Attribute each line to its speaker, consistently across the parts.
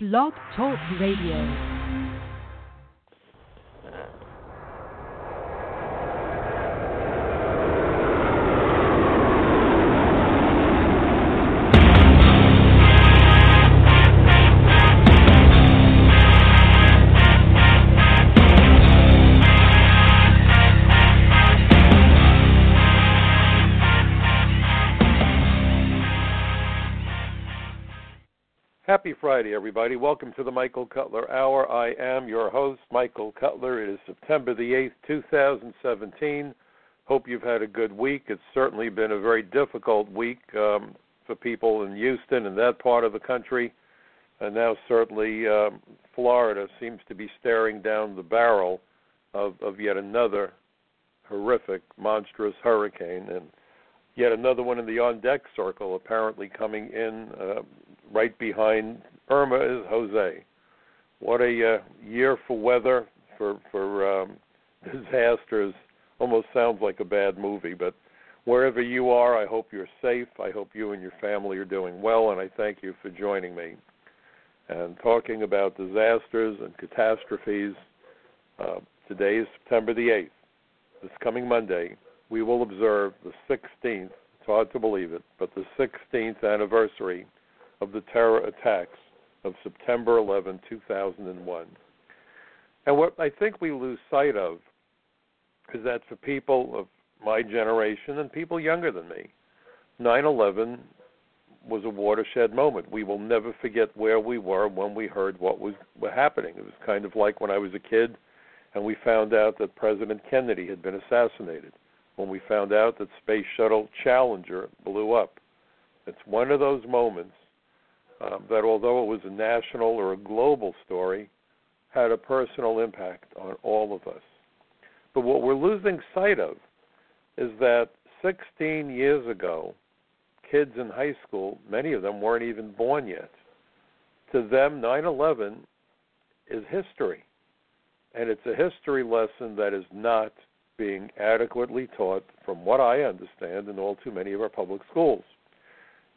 Speaker 1: Blog Talk Radio.
Speaker 2: Happy Friday, everybody. Welcome to the Michael Cutler Hour. I am your host, Michael Cutler. It is September the 8th, 2017. Hope you've had a good week. It's certainly been a very difficult week um, for people in Houston and that part of the country. And now, certainly, um, Florida seems to be staring down the barrel of, of yet another horrific, monstrous hurricane. And yet another one in the on deck circle, apparently coming in. Uh, right behind Irma is Jose. What a uh, year for weather, for for um, disasters. Almost sounds like a bad movie, but wherever you are, I hope you're safe. I hope you and your family are doing well, and I thank you for joining me. And talking about disasters and catastrophes, uh, today is September the 8th. This coming Monday, we will observe the 16th, it's hard to believe it, but the 16th anniversary of the terror attacks of September 11, 2001. And what I think we lose sight of is that for people of my generation and people younger than me, 9 11 was a watershed moment. We will never forget where we were when we heard what was happening. It was kind of like when I was a kid and we found out that President Kennedy had been assassinated, when we found out that Space Shuttle Challenger blew up. It's one of those moments um, that although it was a national or a global story, had a personal impact on all of us. But what we're losing sight of is that 16 years ago, kids in high school, many of them weren't even born yet. To them, 9 11 is history. And it's a history lesson that is not being adequately taught, from what I understand, in all too many of our public schools.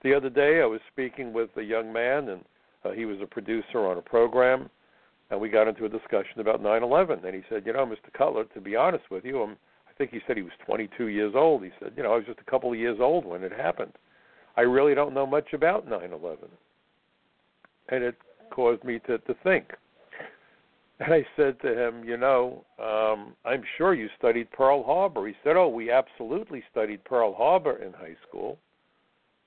Speaker 2: The other day, I was speaking with a young man, and uh, he was a producer on a program, and we got into a discussion about 9/11. And he said, "You know, Mr. Cutler, to be honest with you, I'm, I think he said he was 22 years old. He said, you know, I was just a couple of years old when it happened. I really don't know much about 9/11." And it caused me to to think. And I said to him, you know, um, I'm sure you studied Pearl Harbor. He said, oh, we absolutely studied Pearl Harbor in high school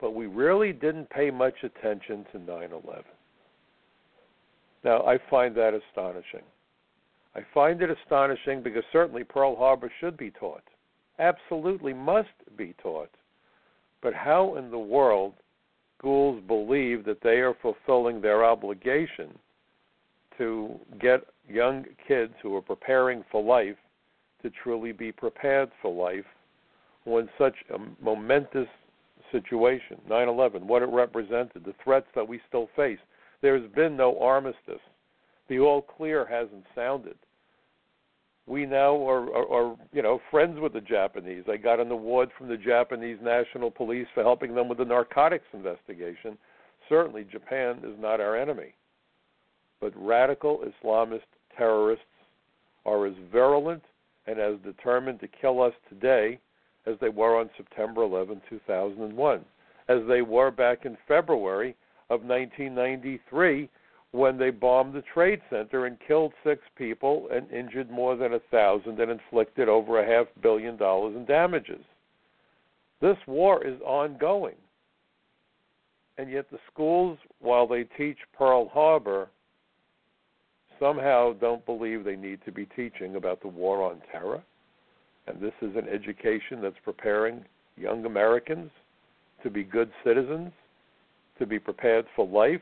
Speaker 2: but we really didn't pay much attention to 9 11. Now, I find that astonishing. I find it astonishing because certainly Pearl Harbor should be taught, absolutely must be taught. But how in the world schools believe that they are fulfilling their obligation to get young kids who are preparing for life to truly be prepared for life when such a momentous situation, 9 11, what it represented, the threats that we still face. There's been no armistice. The all clear hasn't sounded. We now are, are, are, you know, friends with the Japanese. I got an award from the Japanese National Police for helping them with the narcotics investigation. Certainly, Japan is not our enemy. But radical Islamist terrorists are as virulent and as determined to kill us today as they were on September 11, 2001, as they were back in February of 1993 when they bombed the Trade Center and killed six people and injured more than a thousand and inflicted over a half billion dollars in damages. This war is ongoing. And yet the schools, while they teach Pearl Harbor, somehow don't believe they need to be teaching about the war on terror and this is an education that's preparing young Americans to be good citizens, to be prepared for life,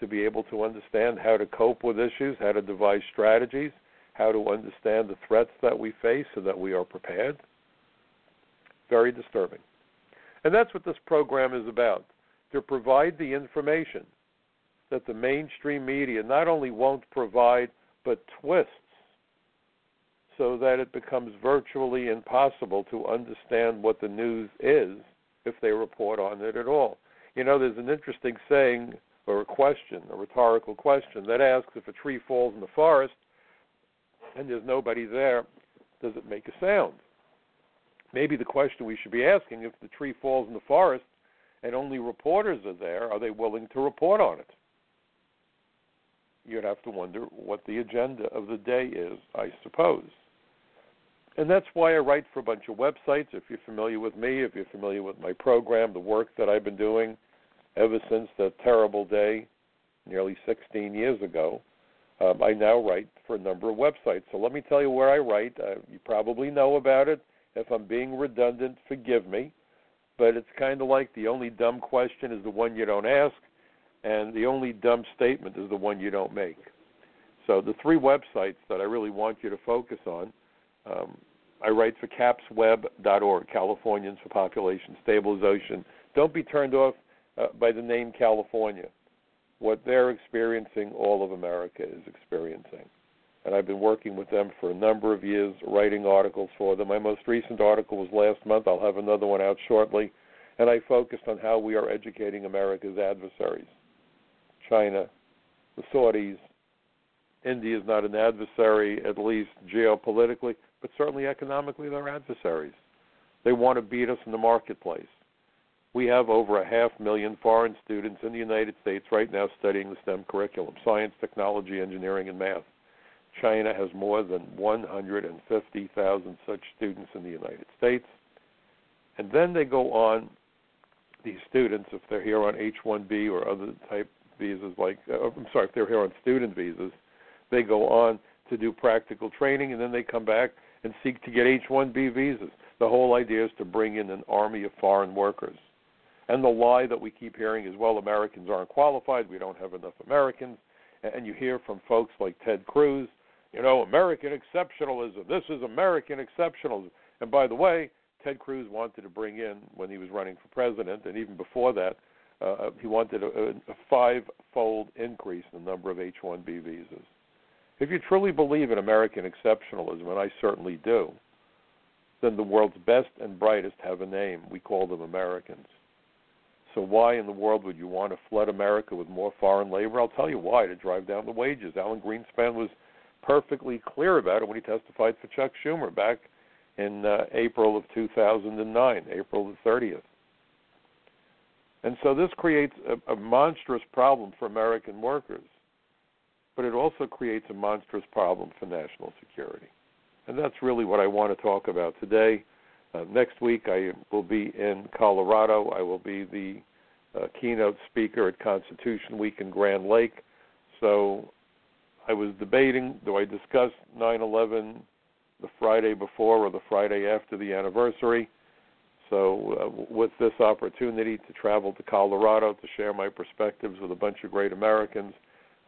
Speaker 2: to be able to understand how to cope with issues, how to devise strategies, how to understand the threats that we face so that we are prepared. Very disturbing. And that's what this program is about to provide the information that the mainstream media not only won't provide, but twists so that it becomes virtually impossible to understand what the news is if they report on it at all. You know, there's an interesting saying or a question, a rhetorical question that asks if a tree falls in the forest and there's nobody there, does it make a sound? Maybe the question we should be asking if the tree falls in the forest and only reporters are there, are they willing to report on it? You'd have to wonder what the agenda of the day is, I suppose. And that's why I write for a bunch of websites. If you're familiar with me, if you're familiar with my program, the work that I've been doing ever since that terrible day nearly 16 years ago, um, I now write for a number of websites. So let me tell you where I write. Uh, you probably know about it. If I'm being redundant, forgive me. But it's kind of like the only dumb question is the one you don't ask, and the only dumb statement is the one you don't make. So the three websites that I really want you to focus on um, I write for capsweb.org, Californians for Population Stabilization. Don't be turned off uh, by the name California. What they're experiencing, all of America is experiencing. And I've been working with them for a number of years, writing articles for them. My most recent article was last month. I'll have another one out shortly. And I focused on how we are educating America's adversaries China, the Saudis. India is not an adversary, at least geopolitically but certainly economically they're adversaries. They want to beat us in the marketplace. We have over a half million foreign students in the United States right now studying the STEM curriculum science, technology, engineering, and math. China has more than 150,000 such students in the United States. And then they go on, these students, if they're here on H 1B or other type visas, like, uh, I'm sorry, if they're here on student visas, they go on to do practical training and then they come back and seek to get H-1B visas. The whole idea is to bring in an army of foreign workers. And the lie that we keep hearing is, well, Americans aren't qualified, we don't have enough Americans. And you hear from folks like Ted Cruz, you know, American exceptionalism. This is American exceptionalism. And by the way, Ted Cruz wanted to bring in, when he was running for president, and even before that, uh, he wanted a, a five-fold increase in the number of H-1B visas. If you truly believe in American exceptionalism, and I certainly do, then the world's best and brightest have a name. We call them Americans. So why in the world would you want to flood America with more foreign labor? I'll tell you why, to drive down the wages. Alan Greenspan was perfectly clear about it when he testified for Chuck Schumer back in uh, April of 2009, April the 30th. And so this creates a, a monstrous problem for American workers but it also creates a monstrous problem for national security. And that's really what I want to talk about today. Uh, next week, I will be in Colorado. I will be the uh, keynote speaker at Constitution Week in Grand Lake. So I was debating do I discuss 9 11 the Friday before or the Friday after the anniversary? So, uh, with this opportunity to travel to Colorado to share my perspectives with a bunch of great Americans,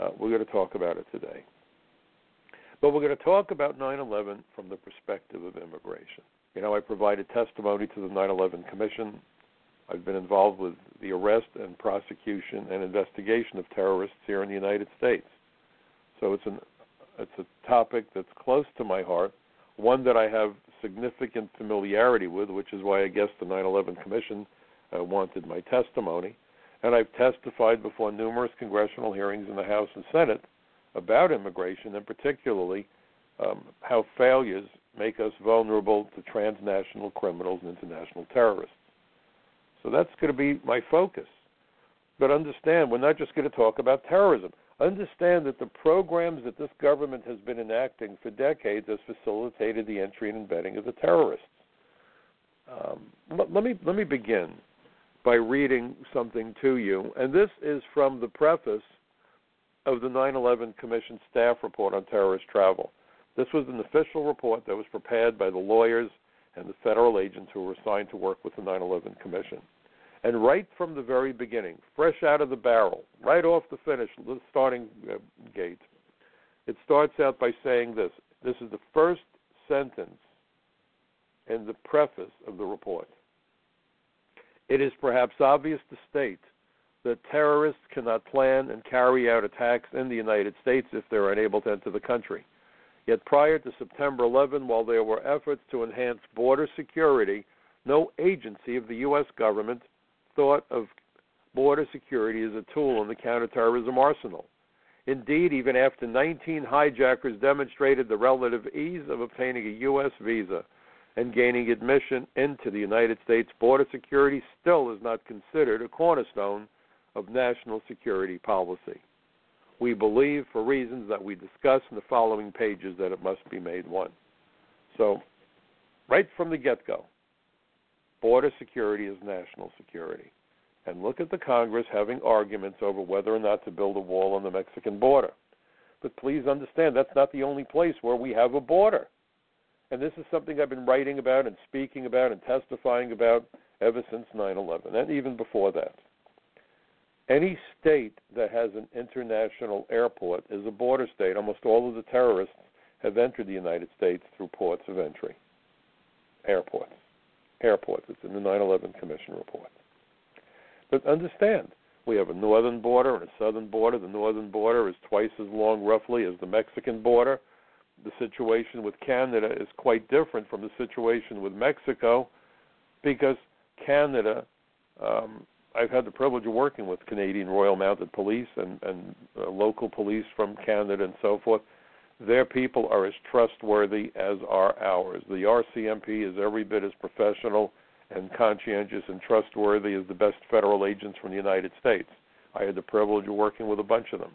Speaker 2: uh, we're going to talk about it today. But we're going to talk about 9 11 from the perspective of immigration. You know, I provided testimony to the 9 11 Commission. I've been involved with the arrest and prosecution and investigation of terrorists here in the United States. So it's an it's a topic that's close to my heart, one that I have significant familiarity with, which is why I guess the 9/11 Commission uh, wanted my testimony and I've testified before numerous congressional hearings in the House and Senate about immigration, and particularly um, how failures make us vulnerable to transnational criminals and international terrorists. So that's going to be my focus. But understand, we're not just going to talk about terrorism. Understand that the programs that this government has been enacting for decades has facilitated the entry and embedding of the terrorists. Um, let, let me let me begin by reading something to you. And this is from the preface of the 9 11 Commission staff report on terrorist travel. This was an official report that was prepared by the lawyers and the federal agents who were assigned to work with the 9 11 Commission. And right from the very beginning, fresh out of the barrel, right off the finish, the starting uh, gate, it starts out by saying this. This is the first sentence in the preface of the report. It is perhaps obvious to state that terrorists cannot plan and carry out attacks in the United States if they are unable to enter the country. Yet prior to September 11, while there were efforts to enhance border security, no agency of the U.S. government thought of border security as a tool in the counterterrorism arsenal. Indeed, even after 19 hijackers demonstrated the relative ease of obtaining a U.S. visa and gaining admission into the United States, border security still is not considered a cornerstone of national security policy. We believe, for reasons that we discuss in the following pages, that it must be made one. So, right from the get go, border security is national security. And look at the Congress having arguments over whether or not to build a wall on the Mexican border. But please understand, that's not the only place where we have a border. And this is something I've been writing about and speaking about and testifying about ever since 9 11, and even before that. Any state that has an international airport is a border state. Almost all of the terrorists have entered the United States through ports of entry, airports. Airports. It's in the 9 11 Commission report. But understand, we have a northern border and a southern border. The northern border is twice as long, roughly, as the Mexican border. The situation with Canada is quite different from the situation with Mexico because Canada um, I've had the privilege of working with Canadian Royal Mounted Police and, and uh, local police from Canada and so forth. Their people are as trustworthy as are ours. The RCMP is every bit as professional and conscientious and trustworthy as the best federal agents from the United States. I had the privilege of working with a bunch of them.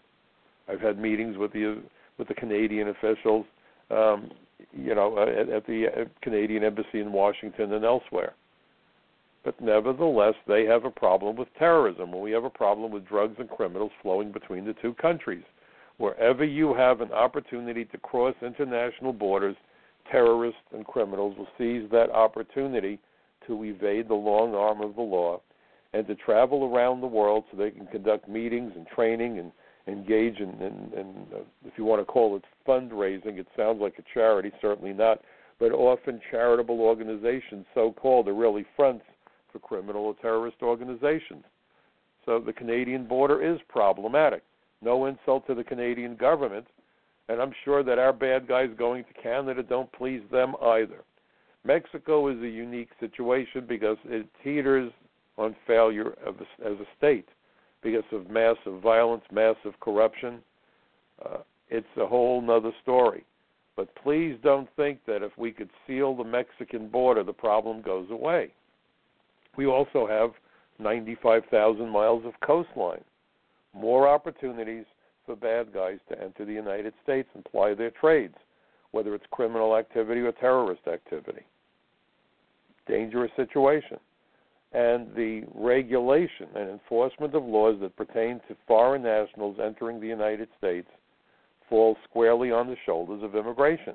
Speaker 2: I've had meetings with the with the Canadian officials, um, you know, at, at the uh, Canadian embassy in Washington and elsewhere but nevertheless, they have a problem with terrorism, and we have a problem with drugs and criminals flowing between the two countries. Wherever you have an opportunity to cross international borders, terrorists and criminals will seize that opportunity to evade the long arm of the law and to travel around the world so they can conduct meetings and training and engage in, in, in uh, if you want to call it fundraising, it sounds like a charity, certainly not, but often charitable organizations, so called, are really fronts for criminal or terrorist organizations. So the Canadian border is problematic. No insult to the Canadian government, and I'm sure that our bad guys going to Canada don't please them either. Mexico is a unique situation because it teeters on failure as a state because of massive violence, massive corruption. Uh, it's a whole other story. But please don't think that if we could seal the Mexican border, the problem goes away. We also have 95,000 miles of coastline. More opportunities for bad guys to enter the United States and ply their trades, whether it's criminal activity or terrorist activity. Dangerous situation. And the regulation and enforcement of laws that pertain to foreign nationals entering the United States falls squarely on the shoulders of immigration.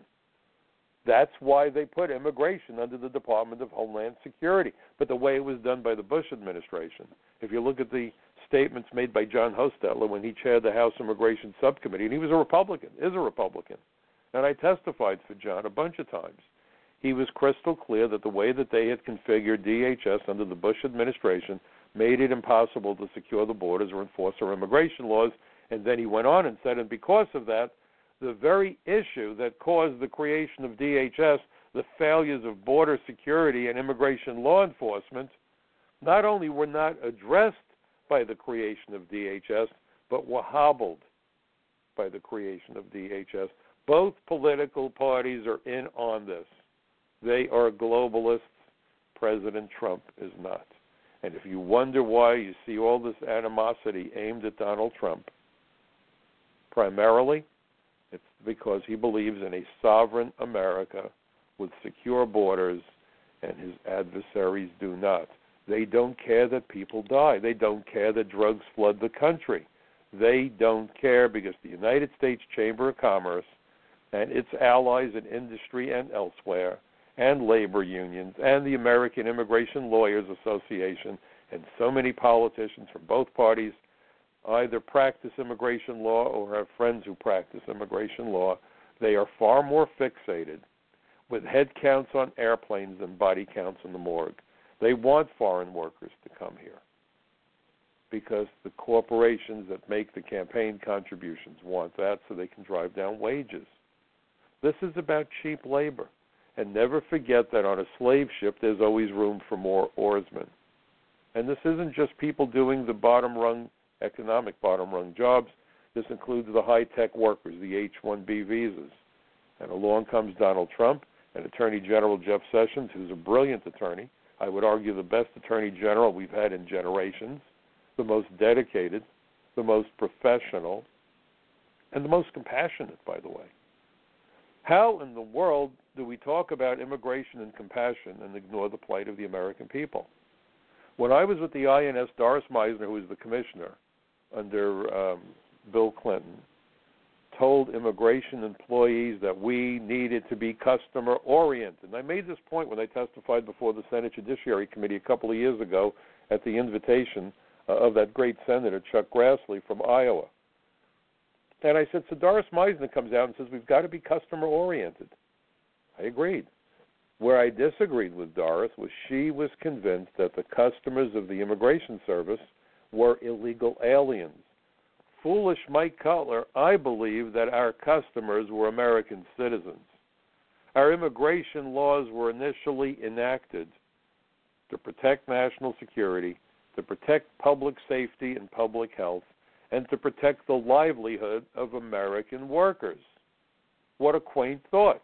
Speaker 2: That's why they put immigration under the Department of Homeland Security. But the way it was done by the Bush administration, if you look at the statements made by John Hostettler when he chaired the House Immigration Subcommittee, and he was a Republican, is a Republican, and I testified for John a bunch of times. He was crystal clear that the way that they had configured DHS under the Bush administration made it impossible to secure the borders or enforce our immigration laws. And then he went on and said, and because of that, the very issue that caused the creation of DHS, the failures of border security and immigration law enforcement, not only were not addressed by the creation of DHS, but were hobbled by the creation of DHS. Both political parties are in on this. They are globalists. President Trump is not. And if you wonder why you see all this animosity aimed at Donald Trump, primarily it's because he believes in a sovereign America with secure borders, and his adversaries do not. They don't care that people die. They don't care that drugs flood the country. They don't care because the United States Chamber of Commerce and its allies in industry and elsewhere, and labor unions, and the American Immigration Lawyers Association, and so many politicians from both parties either practice immigration law or have friends who practice immigration law, they are far more fixated with head counts on airplanes than body counts in the morgue. They want foreign workers to come here because the corporations that make the campaign contributions want that so they can drive down wages. This is about cheap labor. And never forget that on a slave ship, there's always room for more oarsmen. And this isn't just people doing the bottom rung, economic bottom rung jobs. This includes the high tech workers, the H 1B visas. And along comes Donald Trump and Attorney General Jeff Sessions, who's a brilliant attorney. I would argue the best Attorney General we've had in generations, the most dedicated, the most professional, and the most compassionate, by the way. How in the world do we talk about immigration and compassion and ignore the plight of the American people? When I was with the INS, Doris Meissner, who was the commissioner under um, Bill Clinton, told immigration employees that we needed to be customer oriented. And I made this point when I testified before the Senate Judiciary Committee a couple of years ago at the invitation uh, of that great senator Chuck Grassley from Iowa. And I said, so Doris Meissner comes out and says we've got to be customer oriented. I agreed. Where I disagreed with Doris was she was convinced that the customers of the Immigration Service were illegal aliens. Foolish Mike Cutler, I believe that our customers were American citizens. Our immigration laws were initially enacted to protect national security, to protect public safety and public health, and to protect the livelihood of American workers. What a quaint thought.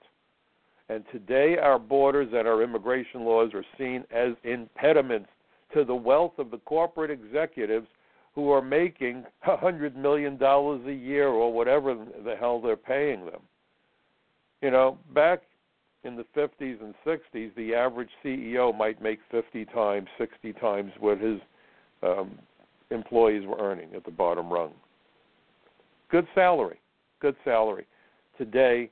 Speaker 2: And today, our borders and our immigration laws are seen as impediments to the wealth of the corporate executives who are making a hundred million dollars a year or whatever the hell they're paying them. You know, back in the 50s and 60s, the average CEO might make 50 times, 60 times what his um, employees were earning at the bottom rung. Good salary, good salary. Today,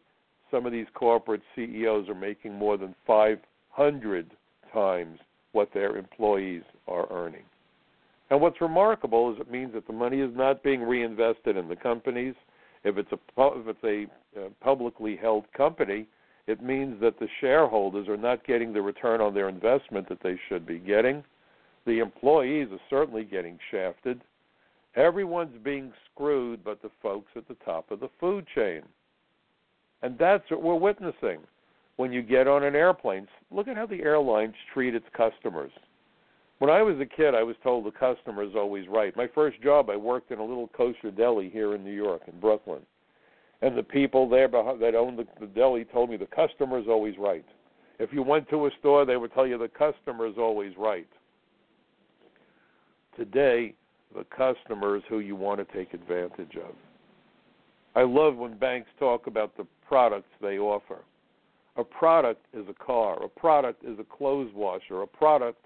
Speaker 2: some of these corporate CEOs are making more than 500 times what their employees are earning. And what's remarkable is it means that the money is not being reinvested in the companies. If it's a if it's a uh, publicly held company, it means that the shareholders are not getting the return on their investment that they should be getting. The employees are certainly getting shafted. Everyone's being screwed but the folks at the top of the food chain. And that's what we're witnessing when you get on an airplane. Look at how the airlines treat its customers. When I was a kid, I was told the customer is always right. My first job, I worked in a little kosher deli here in New York, in Brooklyn. And the people there that owned the, the deli told me the customer is always right. If you went to a store, they would tell you the customer is always right. Today, the customer is who you want to take advantage of. I love when banks talk about the products they offer. A product is a car, a product is a clothes washer, a product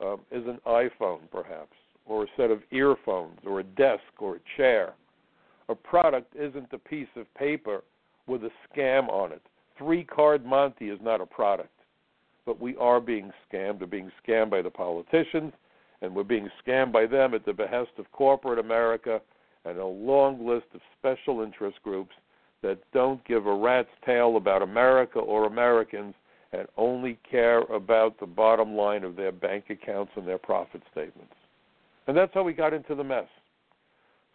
Speaker 2: um, is an iPhone, perhaps, or a set of earphones, or a desk, or a chair. A product isn't a piece of paper with a scam on it. Three card Monte is not a product. But we are being scammed. We're being scammed by the politicians, and we're being scammed by them at the behest of corporate America and a long list of special interest groups that don't give a rat's tail about America or Americans and only care about the bottom line of their bank accounts and their profit statements. And that's how we got into the mess.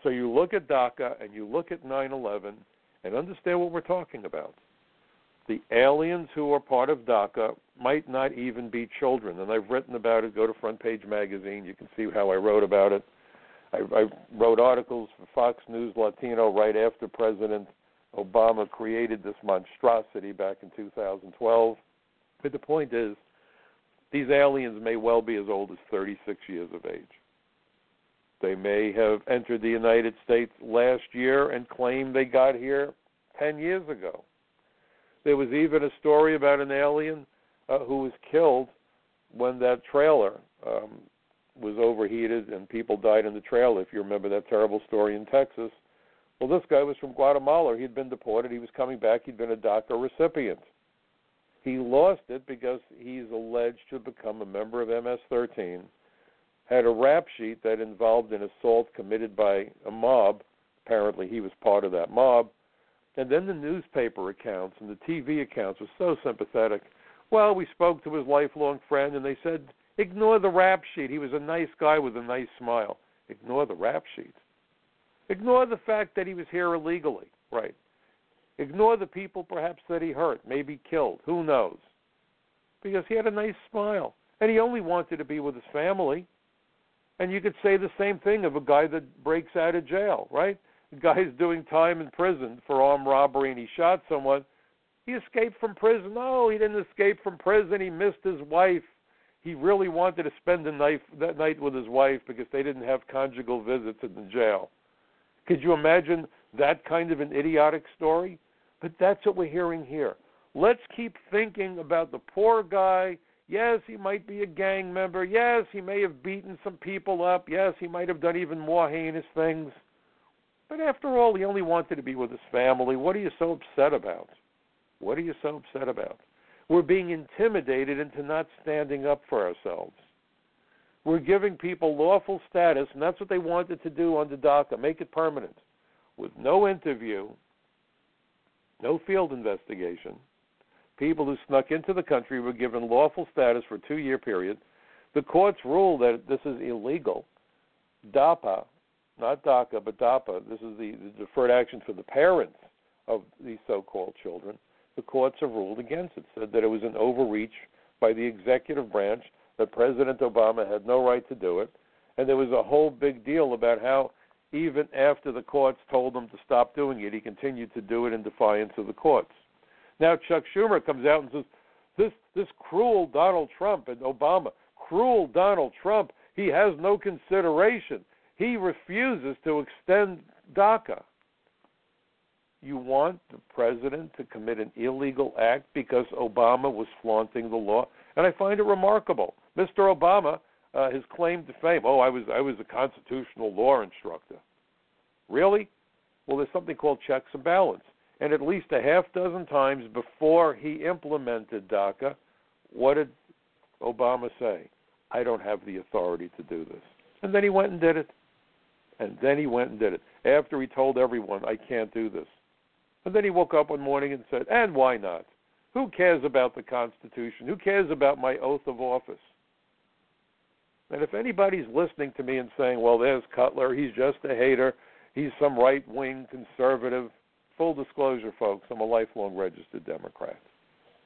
Speaker 2: So you look at DACA and you look at 9 11 and understand what we're talking about. The aliens who are part of DACA might not even be children. And I've written about it. Go to Front Page Magazine. You can see how I wrote about it. I, I wrote articles for Fox News Latino right after President Obama created this monstrosity back in 2012. But the point is, these aliens may well be as old as 36 years of age. They may have entered the United States last year and claim they got here 10 years ago. There was even a story about an alien uh, who was killed when that trailer um, was overheated and people died in the trailer. If you remember that terrible story in Texas. Well, this guy was from Guatemala. He'd been deported. He was coming back. He'd been a DACA recipient. He lost it because he's alleged to become a member of MS 13, had a rap sheet that involved an assault committed by a mob. Apparently, he was part of that mob. And then the newspaper accounts and the TV accounts were so sympathetic. Well, we spoke to his lifelong friend, and they said, ignore the rap sheet. He was a nice guy with a nice smile. Ignore the rap sheet. Ignore the fact that he was here illegally. Right. Ignore the people perhaps that he hurt, maybe killed, who knows? Because he had a nice smile and he only wanted to be with his family. And you could say the same thing of a guy that breaks out of jail, right? The guy's doing time in prison for armed robbery and he shot someone. He escaped from prison. No, he didn't escape from prison. He missed his wife. He really wanted to spend the night that night with his wife because they didn't have conjugal visits in the jail. Could you imagine that kind of an idiotic story? But that's what we're hearing here. Let's keep thinking about the poor guy. Yes, he might be a gang member. Yes, he may have beaten some people up. Yes, he might have done even more heinous things. But after all, he only wanted to be with his family. What are you so upset about? What are you so upset about? We're being intimidated into not standing up for ourselves. We're giving people lawful status, and that's what they wanted to do under DACA make it permanent, with no interview, no field investigation. People who snuck into the country were given lawful status for a two year period. The courts ruled that this is illegal. DAPA, not DACA, but DAPA, this is the, the deferred action for the parents of these so called children. The courts have ruled against it, said that it was an overreach by the executive branch, that President Obama had no right to do it. And there was a whole big deal about how even after the courts told him to stop doing it, he continued to do it in defiance of the courts. Now Chuck Schumer comes out and says, "This this cruel Donald Trump and Obama, cruel Donald Trump, he has no consideration. He refuses to extend DACA." You want the president to commit an illegal act because Obama was flaunting the law, and I find it remarkable. Mr. Obama, uh, his claim to fame, "Oh, I was I was a constitutional law instructor." Really? Well, there's something called checks and balance. And at least a half dozen times before he implemented DACA, what did Obama say? I don't have the authority to do this. And then he went and did it. And then he went and did it after he told everyone, I can't do this. And then he woke up one morning and said, and why not? Who cares about the Constitution? Who cares about my oath of office? And if anybody's listening to me and saying, well, there's Cutler, he's just a hater, he's some right wing conservative, full disclosure, folks, I'm a lifelong registered Democrat.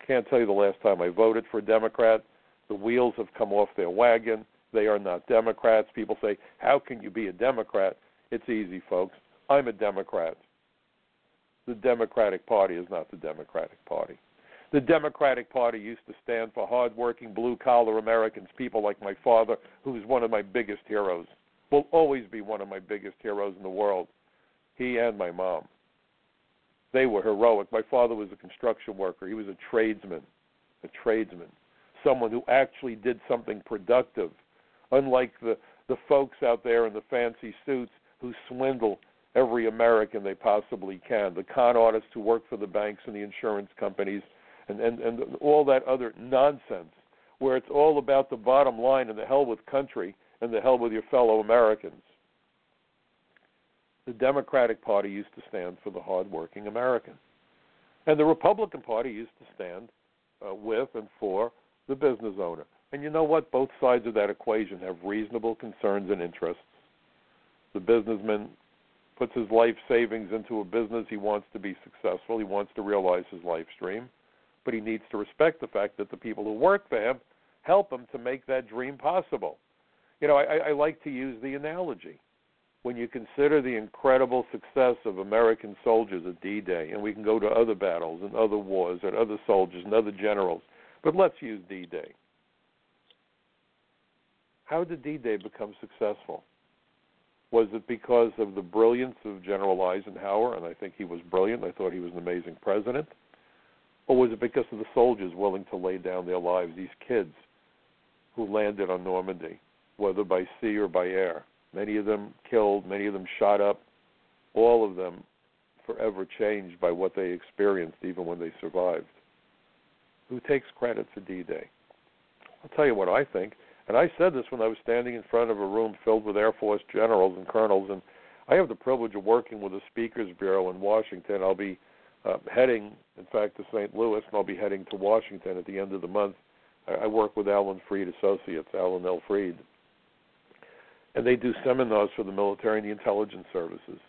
Speaker 2: Can't tell you the last time I voted for a Democrat. The wheels have come off their wagon. They are not Democrats. People say, How can you be a Democrat? It's easy, folks. I'm a Democrat. The Democratic Party is not the Democratic Party. The Democratic Party used to stand for hardworking, blue collar Americans, people like my father, who's one of my biggest heroes, will always be one of my biggest heroes in the world. He and my mom. They were heroic. My father was a construction worker. He was a tradesman, a tradesman, someone who actually did something productive, unlike the the folks out there in the fancy suits who swindle every American they possibly can, the con artists who work for the banks and the insurance companies, and and and all that other nonsense, where it's all about the bottom line and the hell with country and the hell with your fellow Americans the Democratic Party used to stand for the hardworking American. And the Republican Party used to stand uh, with and for the business owner. And you know what? Both sides of that equation have reasonable concerns and interests. The businessman puts his life savings into a business. He wants to be successful. He wants to realize his life stream. But he needs to respect the fact that the people who work for him help him to make that dream possible. You know, I, I like to use the analogy when you consider the incredible success of American soldiers at D Day, and we can go to other battles and other wars and other soldiers and other generals, but let's use D Day. How did D Day become successful? Was it because of the brilliance of General Eisenhower, and I think he was brilliant, I thought he was an amazing president? Or was it because of the soldiers willing to lay down their lives, these kids who landed on Normandy, whether by sea or by air? many of them killed, many of them shot up, all of them forever changed by what they experienced, even when they survived. Who takes credit for D Day? I'll tell you what I think. And I said this when I was standing in front of a room filled with Air Force generals and colonels. And I have the privilege of working with the Speakers Bureau in Washington. I'll be uh, heading, in fact, to St. Louis, and I'll be heading to Washington at the end of the month. I, I work with Alan Freed Associates, Alan L. Freed, and they do seminars for the military and the intelligence services.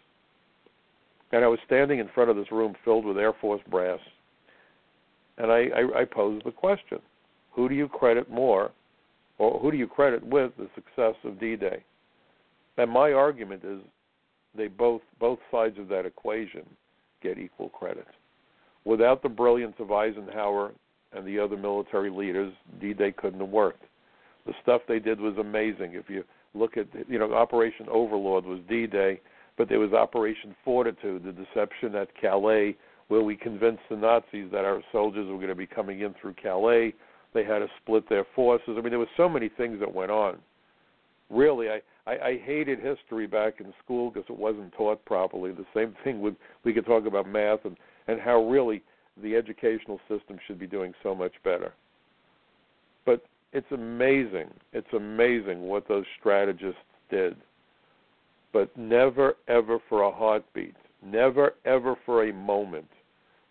Speaker 2: And I was standing in front of this room filled with Air Force brass, and I, I, I posed the question: Who do you credit more, who do you credit with the success of D-Day? And my argument is they both both sides of that equation get equal credit. Without the brilliance of Eisenhower and the other military leaders, D-Day couldn't have worked. The stuff they did was amazing. If you look at, you know, Operation Overlord was D-Day, but there was Operation Fortitude, the deception at Calais, where we convinced the Nazis that our soldiers were going to be coming in through Calais. They had to split their forces. I mean, there were so many things that went on. Really, I I, I hated history back in school because it wasn't taught properly. The same thing with we could talk about math and and how really the educational system should be doing so much better. But it's amazing. It's amazing what those strategists did. But never ever for a heartbeat, never ever for a moment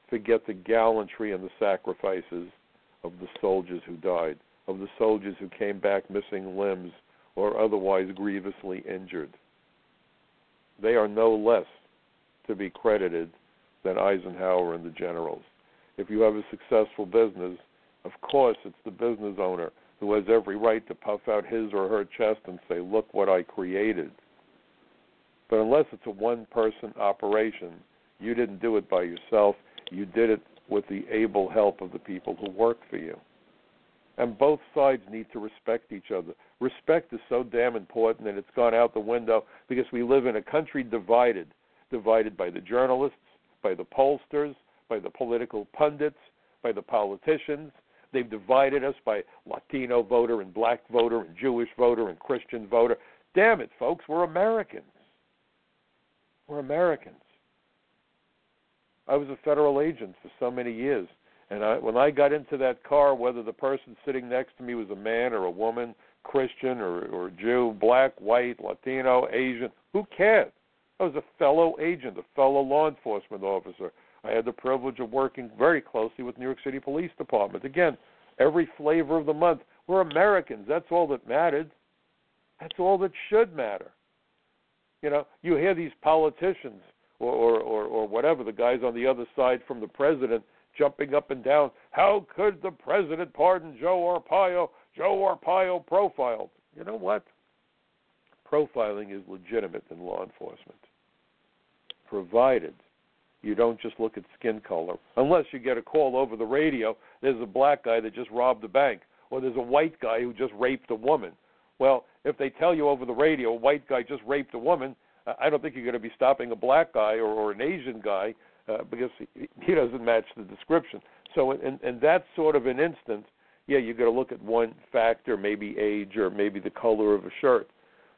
Speaker 2: forget the gallantry and the sacrifices of the soldiers who died, of the soldiers who came back missing limbs or otherwise grievously injured. They are no less to be credited than Eisenhower and the generals. If you have a successful business, of course it's the business owner who has every right to puff out his or her chest and say, Look what I created. But unless it's a one person operation, you didn't do it by yourself, you did it with the able help of the people who work for you. And both sides need to respect each other. Respect is so damn important, and it's gone out the window because we live in a country divided divided by the journalists, by the pollsters, by the political pundits, by the politicians. They've divided us by Latino voter and black voter and Jewish voter and Christian voter. Damn it, folks, we're Americans. We're Americans. I was a federal agent for so many years. And I, when I got into that car, whether the person sitting next to me was a man or a woman, Christian or, or Jew, black, white, Latino, Asian, who cared? I was a fellow agent, a fellow law enforcement officer. I had the privilege of working very closely with New York City Police Department. Again, every flavor of the month. We're Americans. That's all that mattered. That's all that should matter. You know, you hear these politicians or, or, or, or whatever, the guys on the other side from the president jumping up and down. How could the president pardon Joe Arpaio? Joe Arpaio profiled. You know what? Profiling is legitimate in law enforcement, provided you don't just look at skin color. Unless you get a call over the radio, there's a black guy that just robbed a bank, or there's a white guy who just raped a woman. Well, if they tell you over the radio a white guy just raped a woman, I don't think you're going to be stopping a black guy or, or an Asian guy uh, because he, he doesn't match the description. So, in, in that sort of an instance, yeah, you got to look at one factor, maybe age or maybe the color of a shirt.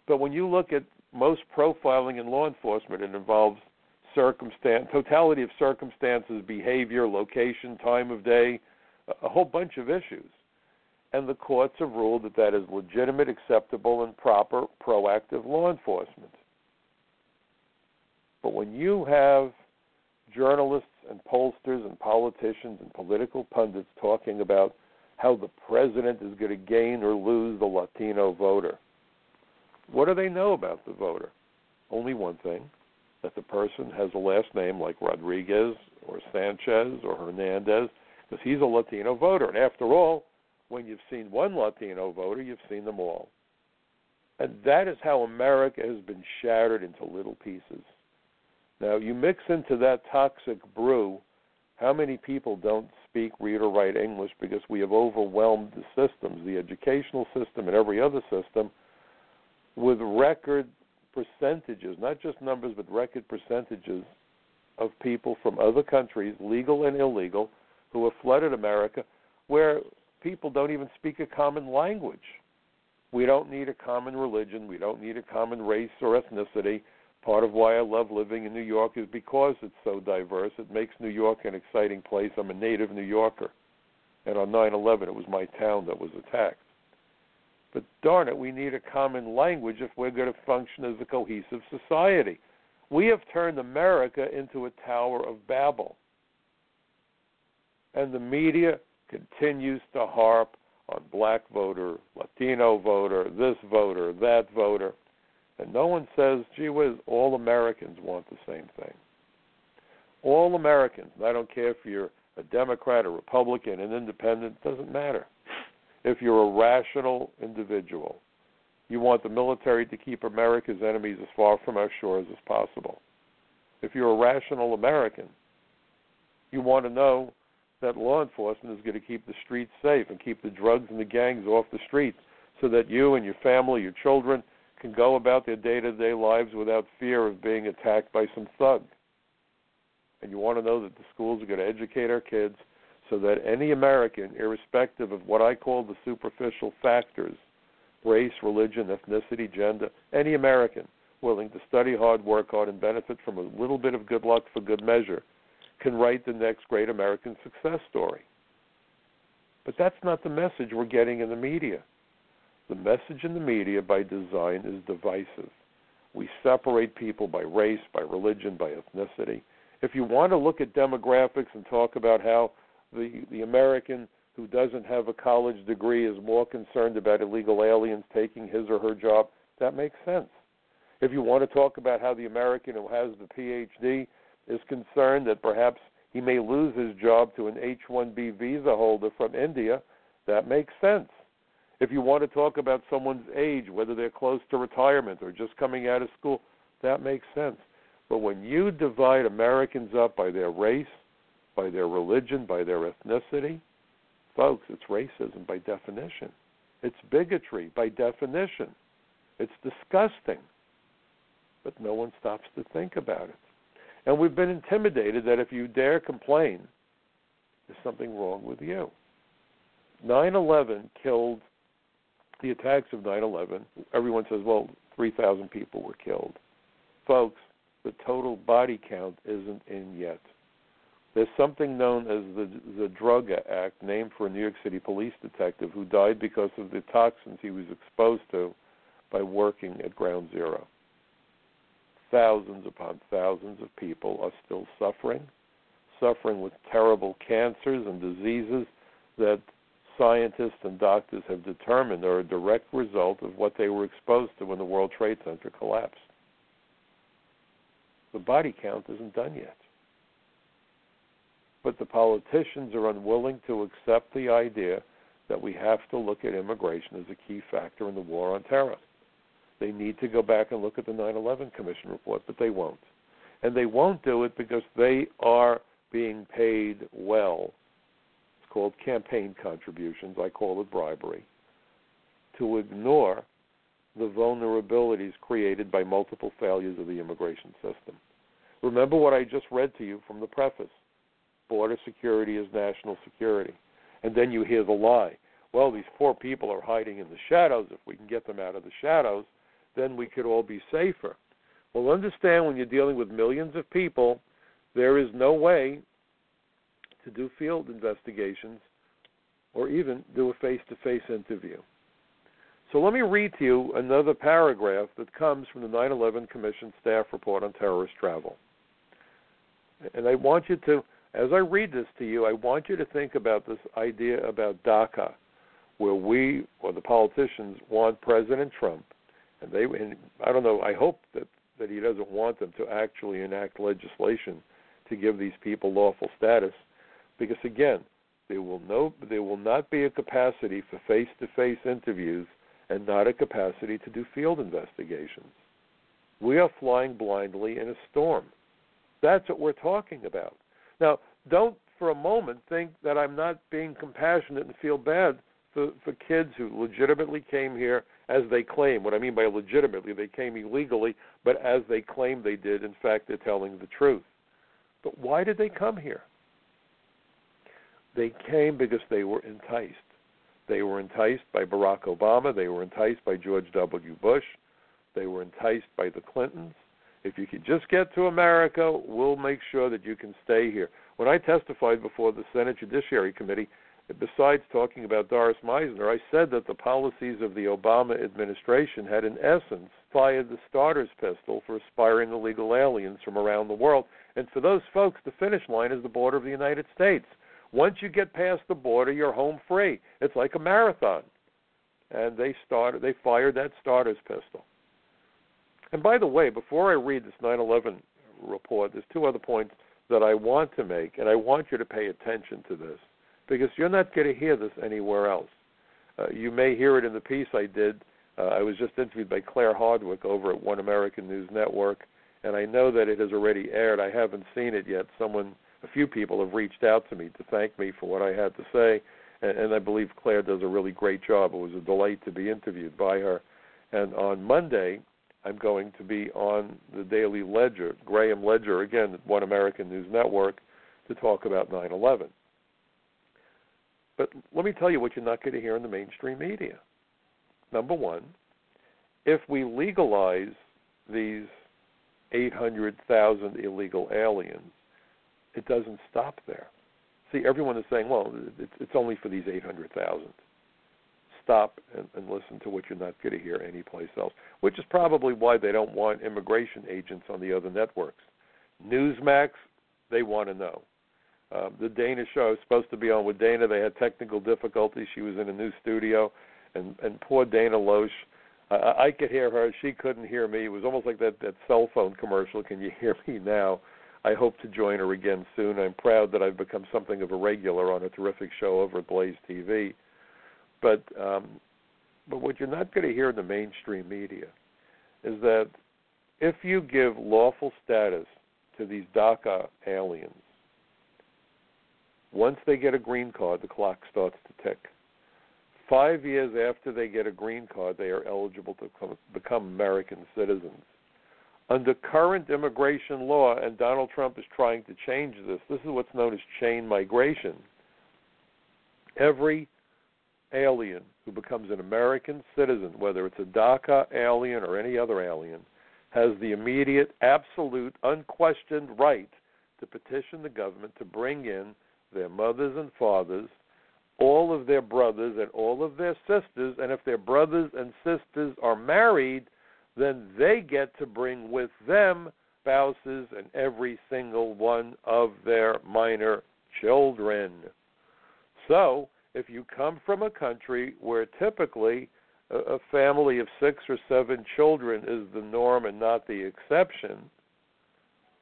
Speaker 2: But when you look at most profiling in law enforcement, it involves circumstance, totality of circumstances, behavior, location, time of day, a whole bunch of issues. And the courts have ruled that that is legitimate, acceptable, and proper proactive law enforcement. But when you have journalists and pollsters and politicians and political pundits talking about how the president is going to gain or lose the Latino voter, what do they know about the voter? Only one thing that the person has a last name like Rodriguez or Sanchez or Hernandez, because he's a Latino voter. And after all, when you've seen one Latino voter, you've seen them all. And that is how America has been shattered into little pieces. Now, you mix into that toxic brew how many people don't speak, read, or write English because we have overwhelmed the systems, the educational system, and every other system, with record percentages, not just numbers, but record percentages of people from other countries, legal and illegal, who have flooded America, where people don't even speak a common language. We don't need a common religion. We don't need a common race or ethnicity. Part of why I love living in New York is because it's so diverse. It makes New York an exciting place. I'm a native New Yorker. And on 9 11, it was my town that was attacked. But darn it, we need a common language if we're going to function as a cohesive society. We have turned America into a Tower of Babel. And the media continues to harp on black voter, Latino voter, this voter, that voter. And no one says, gee whiz, all Americans want the same thing. All Americans, I don't care if you're a Democrat, a Republican, an independent, doesn't matter. If you're a rational individual, You want the military to keep America's enemies as far from our shores as possible. If you're a rational American, you want to know that law enforcement is going to keep the streets safe and keep the drugs and the gangs off the streets so that you and your family, your children, can go about their day to day lives without fear of being attacked by some thug. And you want to know that the schools are going to educate our kids so that any American, irrespective of what I call the superficial factors race, religion, ethnicity, gender any American willing to study hard, work hard, and benefit from a little bit of good luck for good measure can write the next great American success story. But that's not the message we're getting in the media. The message in the media by design is divisive. We separate people by race, by religion, by ethnicity. If you want to look at demographics and talk about how the the American who doesn't have a college degree is more concerned about illegal aliens taking his or her job, that makes sense. If you want to talk about how the American who has the PhD is concerned that perhaps he may lose his job to an H 1B visa holder from India, that makes sense. If you want to talk about someone's age, whether they're close to retirement or just coming out of school, that makes sense. But when you divide Americans up by their race, by their religion, by their ethnicity, folks, it's racism by definition. It's bigotry by definition. It's disgusting. But no one stops to think about it. And we've been intimidated that if you dare complain, there's something wrong with you. 9 11 killed, the attacks of 9 11, everyone says, well, 3,000 people were killed. Folks, the total body count isn't in yet. There's something known as the the Zadroga Act, named for a New York City police detective who died because of the toxins he was exposed to by working at Ground Zero. Thousands upon thousands of people are still suffering, suffering with terrible cancers and diseases that scientists and doctors have determined are a direct result of what they were exposed to when the World Trade Center collapsed. The body count isn't done yet but the politicians are unwilling to accept the idea that we have to look at immigration as a key factor in the war on terror. They need to go back and look at the 9 11 Commission report, but they won't. And they won't do it because they are being paid well. Called campaign contributions. I call it bribery. To ignore the vulnerabilities created by multiple failures of the immigration system. Remember what I just read to you from the preface border security is national security. And then you hear the lie. Well, these poor people are hiding in the shadows. If we can get them out of the shadows, then we could all be safer. Well, understand when you're dealing with millions of people, there is no way to do field investigations or even do a face to face interview. So let me read to you another paragraph that comes from the 9 11 Commission staff report on terrorist travel. And I want you to as I read this to you, I want you to think about this idea about DACA, where we or the politicians want President Trump, and they and I don't know. I hope that that he doesn't want them to actually enact legislation to give these people lawful status, because again, there will no there will not be a capacity for face-to-face interviews and not a capacity to do field investigations. We are flying blindly in a storm. That's what we're talking about. Now, don't for a moment think that I'm not being compassionate and feel bad for, for kids who legitimately came here as they claim. What I mean by legitimately, they came illegally, but as they claim they did, in fact, they're telling the truth. But why did they come here? They came because they were enticed. They were enticed by Barack Obama. They were enticed by George W. Bush. They were enticed by the Clintons. If you could just get to America, we'll make sure that you can stay here. When I testified before the Senate Judiciary Committee, besides talking about Doris Meissner, I said that the policies of the Obama administration had, in essence, fired the starter's pistol for aspiring illegal aliens from around the world. And for those folks, the finish line is the border of the United States. Once you get past the border, you're home free. It's like a marathon. And they started they fired that starter's pistol. And by the way, before I read this 9/11 report, there's two other points that I want to make, and I want you to pay attention to this because you're not going to hear this anywhere else. Uh, you may hear it in the piece I did Uh, I was just interviewed by Claire Hardwick over at One American News Network, and I know that it has already aired. I haven't seen it yet. Someone, a few people have reached out to me to thank me for what I had to say, and, and I believe Claire does a really great job. It was a delight to be interviewed by her. And on Monday, I'm going to be on the Daily Ledger, Graham Ledger, again, One American News Network, to talk about 9 11. But let me tell you what you're not going to hear in the mainstream media. Number one, if we legalize these 800,000 illegal aliens, it doesn't stop there. See, everyone is saying, well, it's only for these 800,000 stop and, and listen to what you're not going to hear anyplace else, which is probably why they don't want immigration agents on the other networks. Newsmax, they want to know. Um, the Dana show I was supposed to be on with Dana. They had technical difficulties. She was in a new studio, and and poor Dana Loesch. I, I could hear her. She couldn't hear me. It was almost like that that cell phone commercial. Can you hear me now? I hope to join her again soon. I'm proud that I've become something of a regular on a terrific show over at Blaze TV. But um, but what you're not going to hear in the mainstream media is that if you give lawful status to these DACA aliens, once they get a green card, the clock starts to tick. Five years after they get a green card, they are eligible to become American citizens. Under current immigration law, and Donald Trump is trying to change this, this is what's known as chain migration. Every alien who becomes an American citizen, whether it's a DACA alien or any other alien, has the immediate, absolute, unquestioned right to petition the government to bring in their mothers and fathers, all of their brothers and all of their sisters, and if their brothers and sisters are married, then they get to bring with them spouses and every single one of their minor children. So, if you come from a country where typically a, family of six or seven children is the norm and not the exception,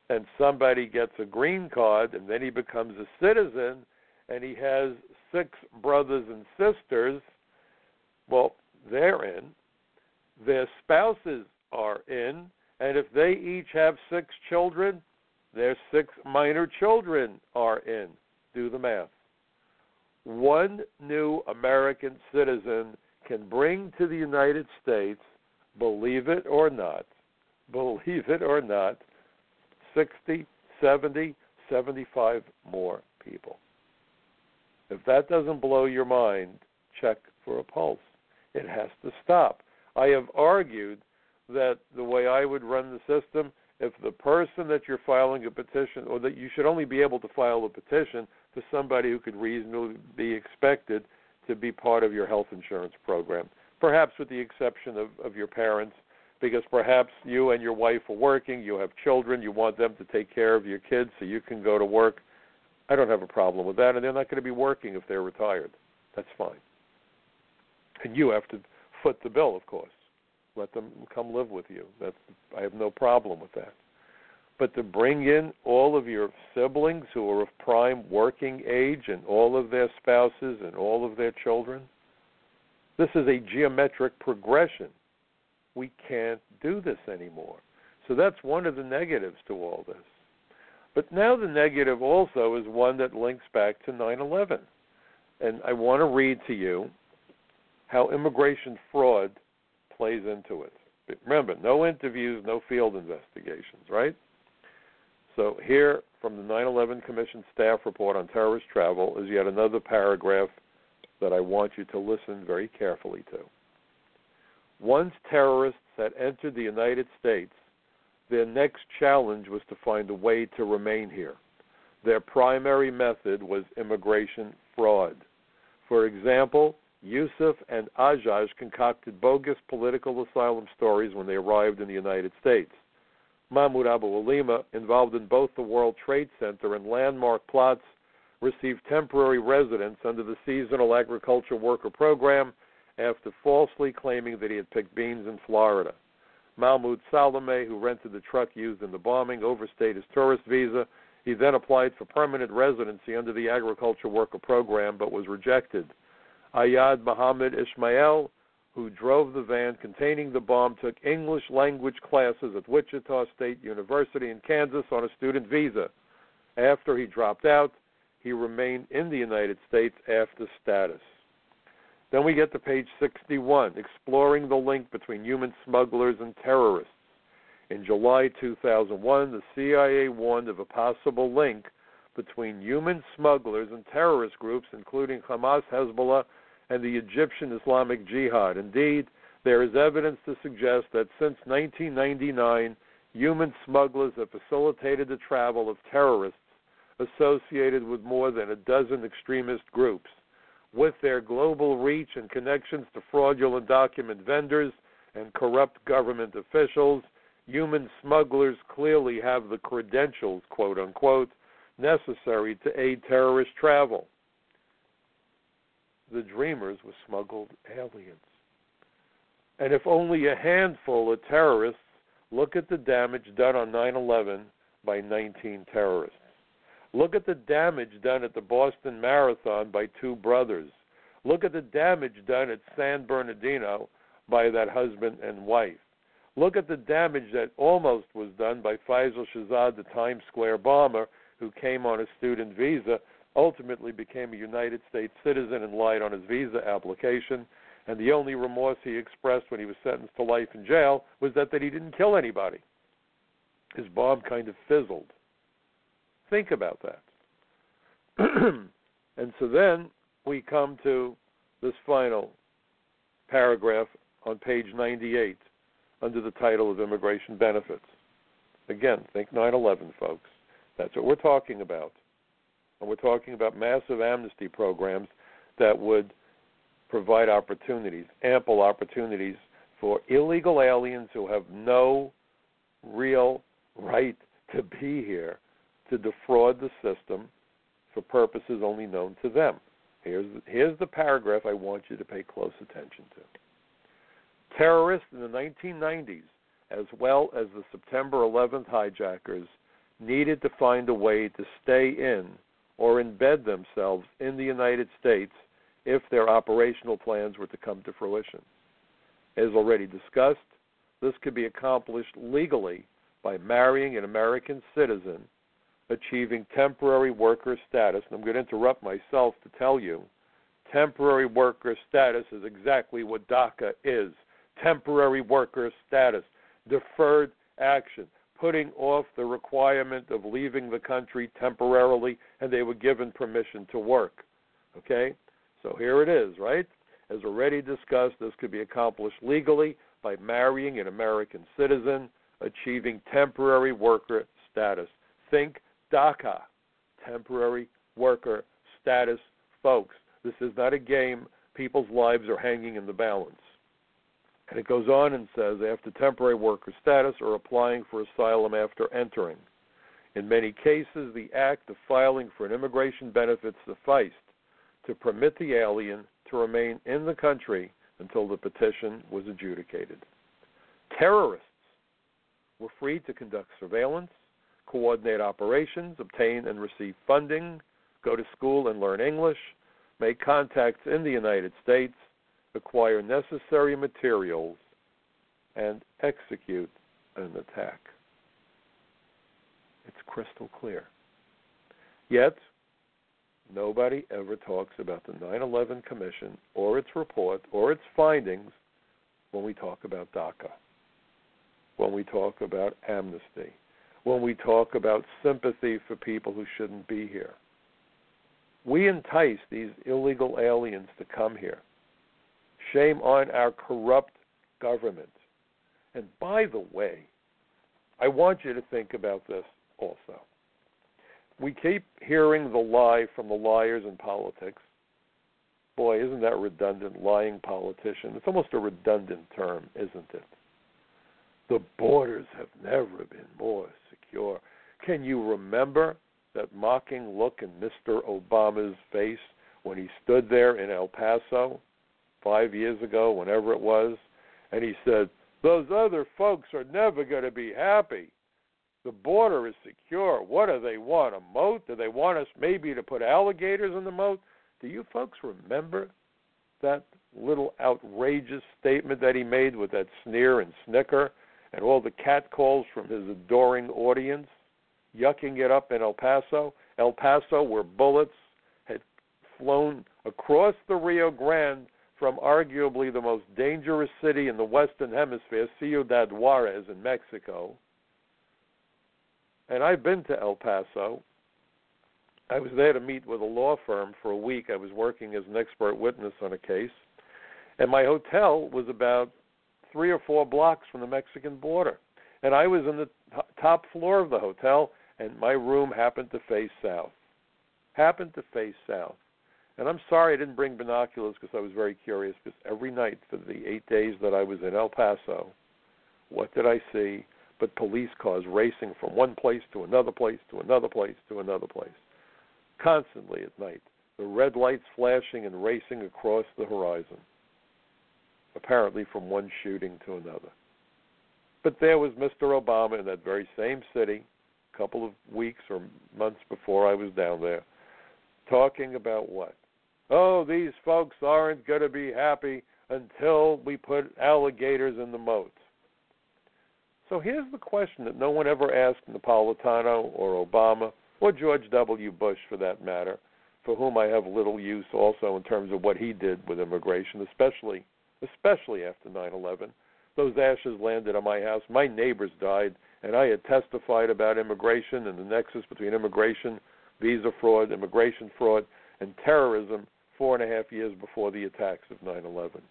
Speaker 2: and somebody gets a green card and then he becomes a citizen and he has six brothers and sisters, well, they're in. Their spouses are in. And if they each have six children, their six minor children are in. Do the math one new American citizen can bring to the United States, believe it or not, believe it or not, 60, 70, 75 more people. If that doesn't blow your mind, check for a pulse. It has to stop. I have argued that the way I would run the system, if the person that you're filing a petition, or that you should only be able to file a petition to somebody who could reasonably be expected to be part of your health insurance program. Perhaps with the exception of, of your parents, because perhaps you and your wife are working, you have children, you want them to take care of your kids so you can go to work. I don't have a problem with that, and they're not going to be working if they're retired. That's fine. And you have to foot the bill, of course. Let them come live with you. That's I have no problem with that but to bring in all of your siblings who are of prime working age and all of their spouses and all of their children, this is a geometric progression. We can't do this anymore. So that's one of the negatives to all this. But now the negative also is one that links back to 9 11. And I want to read to you how immigration fraud plays into it. Remember, no interviews, no field investigations, right? So here from the 9/11 Commission staff report on terrorist travel is yet another paragraph that I want you to listen very carefully to. Once terrorists had entered the United States, their next challenge was to find a way to remain here. Their primary method was immigration fraud. For example, Yousef and Ajaj concocted bogus political asylum stories when they arrived in the United States. Mahmoud Abouhalima, involved in both the World Trade Center and landmark plots, received temporary residence under the Seasonal Agriculture Worker Program after falsely claiming that he had picked beans in Florida. Mahmoud Salameh, who rented the truck used in the bombing, overstayed his tourist visa. He then applied for permanent residency under the Agriculture Worker Program but was rejected. Ayad Mohammed Ismail who drove the van containing the bomb took English language classes at Wichita State University in Kansas on a student visa. After he dropped out, he remained in the United States after status. Then we get to page 61, exploring the link between human smugglers and terrorists. In July 2001, the CIA warned of a possible link between human smugglers and terrorist groups, including Hamas, Hezbollah, and the Egyptian Islamic Jihad. Indeed, there is evidence to suggest that since 1999, human smugglers have facilitated the travel of terrorists associated with more than a dozen extremist groups. With their global reach and connections to fraudulent document vendors and corrupt government officials, human smugglers clearly have the credentials, quote unquote, necessary to aid terrorist travel. The dreamers were smuggled aliens. And if only a handful of terrorists look at the damage done on 9 11 by 19 terrorists. Look at the damage done at the Boston Marathon by two brothers. Look at the damage done at San Bernardino by that husband and wife. Look at the damage that almost was done by Faisal Shahzad, the Times Square bomber, who came on a student visa, ultimately became a United States citizen and lied on his visa application. And the only remorse he expressed when he was sentenced to life in jail was that, that he didn't kill anybody. His bomb kind of fizzled. Think about that. and so then we come to this final paragraph on page 98 under the title of Immigration Benefits. Again, think 9 11, folks. That's what we're talking about. And we're talking about massive amnesty programs that would provide opportunities, ample opportunities for illegal aliens who have no real right to be here to defraud the system for purposes only known to them. Here's, here's the paragraph I want you to pay close attention to. Terrorists in the 1990s, as well as the September 11th hijackers, needed to find a way to stay in or embed themselves in the United States if their operational plans were to come to fruition. As already discussed, this could be accomplished legally by marrying an American citizen achieving temporary worker status. And I'm going to interrupt myself to tell you temporary worker status is exactly what DACA is temporary worker status, deferred action, putting off the requirement of leaving the country temporarily, and they were given permission to work. Okay? So here it is, right? As already discussed, this could be accomplished legally by marrying an American citizen, achieving temporary worker status. Think DACA, temporary worker status, folks. This is not a game. People's lives are hanging in the balance. And it goes on and says after temporary worker status or applying for asylum after entering. In many cases, the act of filing for an immigration benefit sufficed to permit the alien to remain in the country until the petition was adjudicated. Terrorists were free to conduct surveillance, coordinate operations, obtain and receive funding, go to school and learn English, make contacts in the United States, acquire necessary materials, and execute an attack. It's crystal clear. Yet, nobody ever talks about the 9 11 Commission or its report or its findings when we talk about DACA, when we talk about amnesty, when we talk about sympathy for people who shouldn't be here. We entice these illegal aliens to come here. Shame on our corrupt government. And by the way, I want you to think about this also. We keep hearing the lie from the liars in politics. Boy, isn't that redundant, lying politician? It's almost a redundant term, isn't it? The borders have never been more secure. Can you remember that mocking look in Mr. Obama's face when he stood there in El Paso five years ago, whenever it was, and he said, Those other folks are never going to be happy. The border is secure. What do they want? A moat? Do they want us maybe to put alligators in the moat? Do you folks remember that little outrageous statement that he made with that sneer and snicker and all the catcalls from his adoring audience, yucking it up in El Paso? El Paso, where bullets had flown across the Rio Grande from arguably the most dangerous city in the Western Hemisphere, Ciudad Juarez in Mexico. And I've been to El Paso. I was there to meet with a law firm for a week. I was working as an expert witness on a case. And my hotel was about three or four blocks from the Mexican border. And I was in the top floor of the hotel, and my room happened to face south. Happened to face south. And I'm sorry I didn't bring binoculars because I was very curious. Because every night for the eight days that I was in El Paso, what did I see but police cars racing from one place to another place to another place to another place, constantly at night. The red lights flashing and racing across the horizon, apparently from one shooting to another. But there was Mr. Obama in that very same city, a couple of weeks or months before I was down there, talking about what? Oh, these folks aren't going to be happy until we put alligators in the moat. So here's the question that no one ever asked Napolitano or Obama or George W. Bush for that matter, for whom I have little use also in terms of what he did with immigration, especially especially after 9/11. Those ashes landed on my house. My neighbors died, and I had testified about immigration and the nexus between immigration, visa fraud, immigration fraud, and terrorism four and a half years before the attacks of 9/11.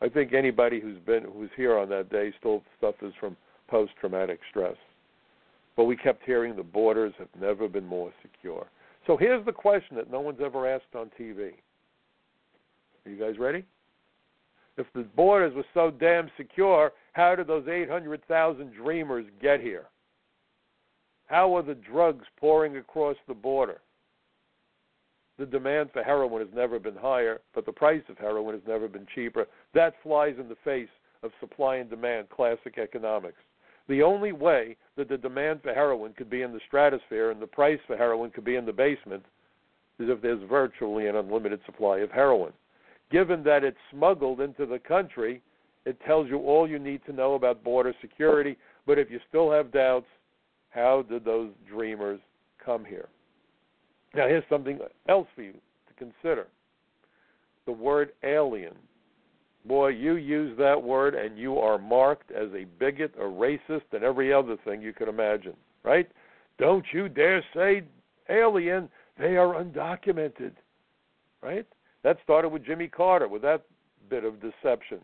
Speaker 2: I think anybody who's been who's here on that day still suffers from post-traumatic stress. But we kept hearing the borders have never been more secure. So here's the question that no one's ever asked on TV. Are you guys ready? If the borders were so damn secure, how did those 800,000 dreamers get here? How are the drugs pouring across the border? The demand for heroin has never been higher, but the price of heroin has never been cheaper. That flies in the face of supply and demand, classic economics. The only way that the demand for heroin could be in the stratosphere and the price for heroin could be in the basement is if there's virtually an unlimited supply of heroin. Given that it's smuggled into the country, it tells you all you need to know about border security. But if you still have doubts, how did those dreamers come here? Now, here's something else for you to consider the word alien. Boy, you use that word and you are marked as a bigot, a racist, and every other thing you could imagine, right? Don't you dare say alien. They are undocumented, right? That started with Jimmy Carter, with that bit of deception.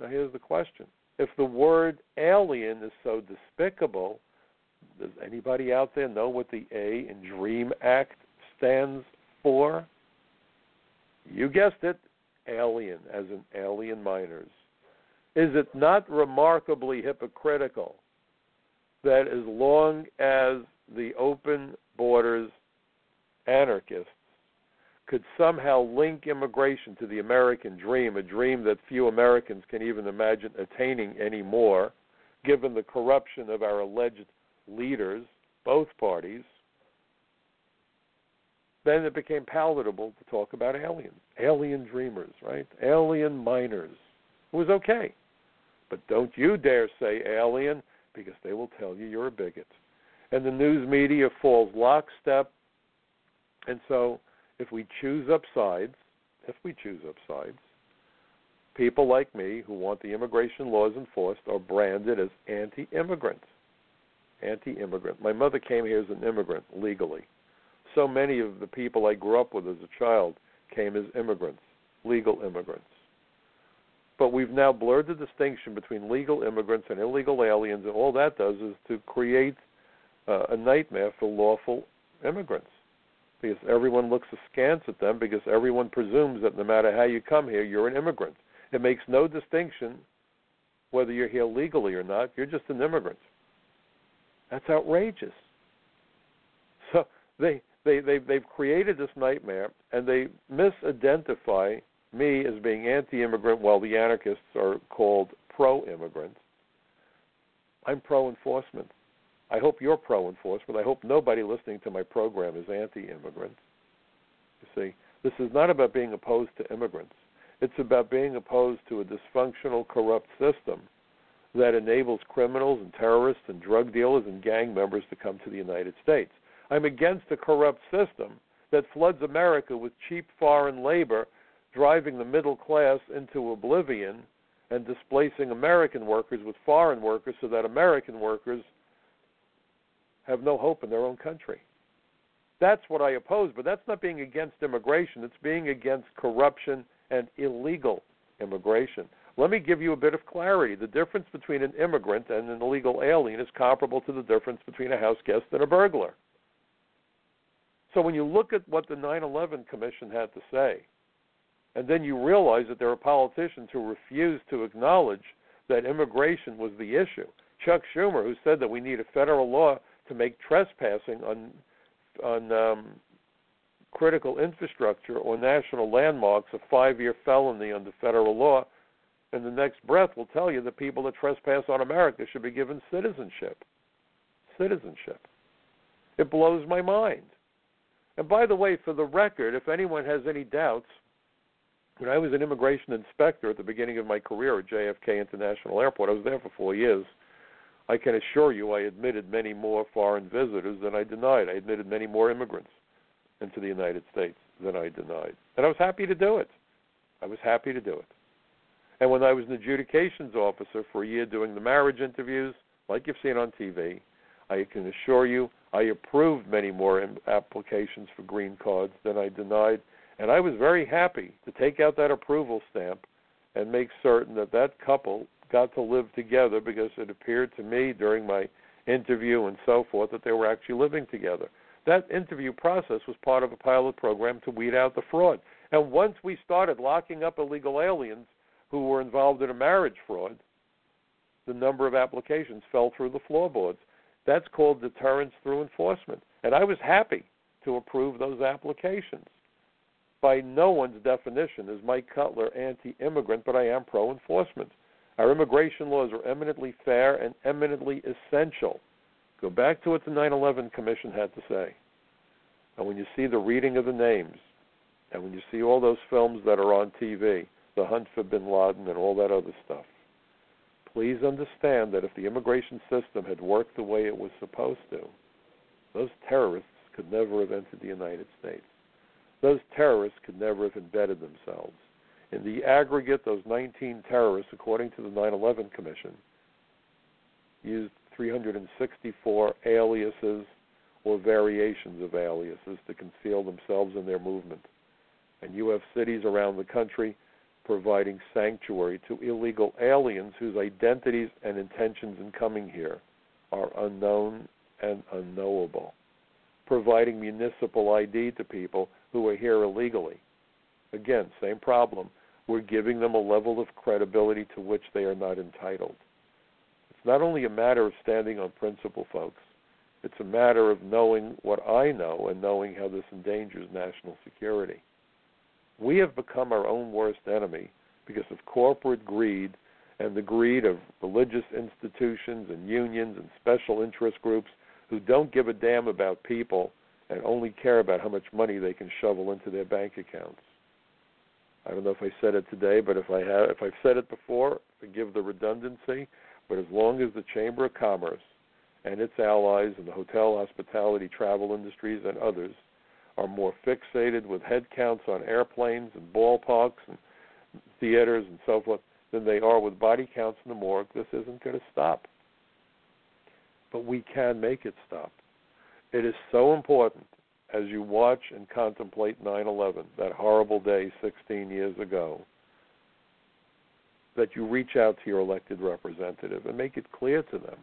Speaker 2: Now, here's the question if the word alien is so despicable, does anybody out there know what the A in DREAM Act stands for? You guessed it, alien, as in alien minors. Is it not remarkably hypocritical that as long as the open borders anarchists could somehow link immigration to the American dream, a dream that few Americans can even imagine attaining anymore, given the corruption of our alleged leaders, both parties, then it became palatable to talk about aliens, alien dreamers, right? Alien minors. It was okay. But don't you dare say alien because they will tell you you're a bigot. And the news media falls lockstep. And so if we choose up sides, if we choose up sides, people like me who want the immigration laws enforced are branded as anti immigrants anti-immigrant. My mother came here as an immigrant legally. So many of the people I grew up with as a child came as immigrants, legal immigrants. But we've now blurred the distinction between legal immigrants and illegal aliens, and all that does is to create uh, a nightmare for lawful immigrants. Because everyone looks askance at them because everyone presumes that no matter how you come here, you're an immigrant. It makes no distinction whether you're here legally or not, you're just an immigrant. That's outrageous. So they they they they've created this nightmare and they misidentify me as being anti-immigrant while the anarchists are called pro-immigrant. I'm pro-enforcement. I hope you're pro-enforcement. I hope nobody listening to my program is anti-immigrant. You see, This is not about being opposed to immigrants. It's about being opposed to a dysfunctional, corrupt system that enables criminals and terrorists and drug dealers and gang members to come to the United States. I'm against a corrupt system that floods America with cheap foreign labor, driving the middle class into oblivion and displacing American workers with foreign workers so that American workers have no hope in their own country. That's what I oppose, but that's not being against immigration, it's being against corruption and illegal immigration. Let me give you a bit of clarity. The difference between an immigrant and an illegal alien is comparable to the difference between a house guest and a burglar. So when you look at what the 9 11 Commission had to say, and then you realize that there are politicians who refuse to acknowledge that immigration was the issue. Chuck Schumer, who said that we need a federal law to make trespassing on on um, critical infrastructure or national landmarks a five-year felony under federal law, in the next breath will tell you that people that trespass on America should be given citizenship. Citizenship. It blows my mind. And by the way, for the record, if anyone has any doubts, when I was an immigration inspector at the beginning of my career at JFK International Airport, I was there for four years. I can assure you I admitted many more foreign visitors than I denied. I admitted many more immigrants into the United States than I denied. And I was happy to do it. I was happy to do it. And when I was an adjudications officer for a year doing the marriage interviews, like you've seen on TV, I can assure you I approved many more applications for green cards than I denied. And I was very happy to take out that approval stamp and make certain that that couple got to live together because it appeared to me during my interview and so forth that they were actually living together. That interview process was part of a pilot program to weed out the fraud. And once we started locking up illegal aliens who were involved in a marriage fraud, the number of applications fell through the floorboards. That's called deterrence through enforcement. And I was happy to approve those applications. By no one's definition is Mike Cutler anti immigrant, but I am pro enforcement. Our immigration laws are eminently fair and eminently essential. Go back to what the 9 11 Commission had to say. And when you see the reading of the names, and when you see all those films that are on TV, the hunt for bin Laden and all that other stuff, please understand that if the immigration system had worked the way it was supposed to, those terrorists could never have entered the United States. Those terrorists could never have embedded themselves. In the aggregate, those 19 terrorists, according to the 9 11 Commission, used 364 aliases or variations of aliases to conceal themselves and their movement. And you have cities around the country providing sanctuary to illegal aliens whose identities and intentions in coming here are unknown and unknowable, providing municipal ID to people who are here illegally. Again, same problem we're giving them a level of credibility to which they are not entitled. It's not only a matter of standing on principle, folks. It's a matter of knowing what I know and knowing how this endangers national security. We have become our own worst enemy because of corporate greed and the greed of religious institutions and unions and special interest groups who don't give a damn about people and only care about how much money they can shovel into their bank accounts. I don't know if I said it today, but if I have, if I've said it before, forgive the redundancy. But as long as the Chamber of Commerce and its allies in the hotel, hospitality, travel industries, and others are more fixated with head counts on airplanes and ballparks and theaters and so forth than they are with body counts in the morgue, this isn't going to stop. But we can make it stop. It is so important as you watch and contemplate 9 11, that horrible day 16 years ago, that you reach out to your elected representative and make it clear to them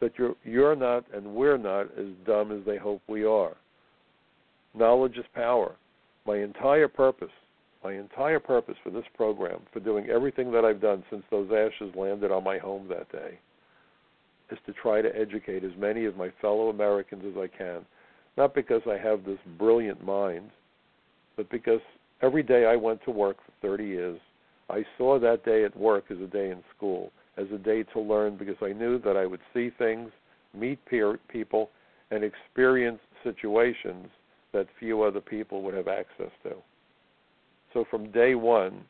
Speaker 2: that you're, you're not and we're not as dumb as they hope we are. Knowledge is power. My entire purpose, my entire purpose for this program, for doing everything that I've done since those ashes landed on my home that day, is to try to educate as many of my fellow Americans as I can not because I have this brilliant mind, but because every day I went to work for 30 years, I saw that day at work as a day in school, as a day to learn because I knew that I would see things, meet peer people, and experience situations that few other people would have access to. So from day one,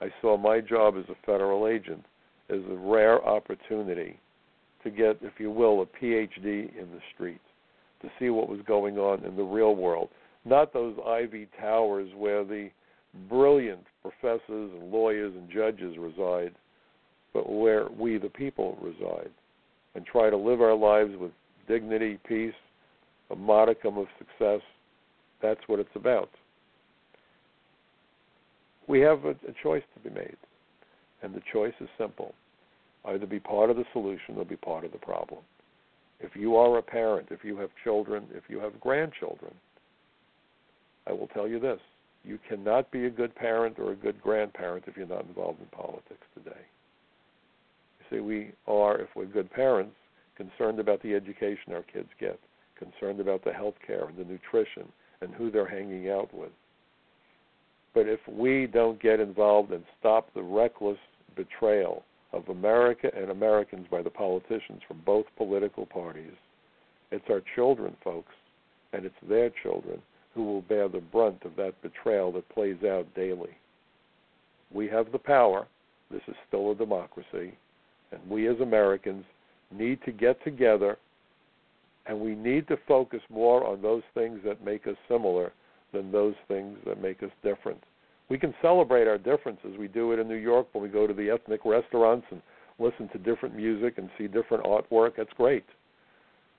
Speaker 2: I saw my job as a federal agent as a rare opportunity to get, if you will, a PhD in the streets, to see what was going on in the real world. Not those ivy towers where the brilliant professors and lawyers and judges reside, but where we, the people, reside, and try to live our lives with dignity, peace, a modicum of success. That's what it's about. We have a, a choice to be made, and the choice is simple either be part of the solution or be part of the problem. If you are a parent, if you have children, if you have grandchildren, I will tell you this you cannot be a good parent or a good grandparent if you're not involved in politics today. You see, we are, if we're good parents, concerned about the education our kids get, concerned about the health care and the nutrition and who they're hanging out with. But if we don't get involved and stop the reckless betrayal of America and Americans by the politicians from both political parties, it's our children, folks, and it's their children who will bear the brunt of that betrayal that plays out daily. We have the power. This is still a democracy. And we as Americans need to get together and we need to focus more on those things that make us similar than those things that make us different. We can celebrate our differences. We do it in New York when we go to the ethnic restaurants and listen to different music and see different artwork. That's great.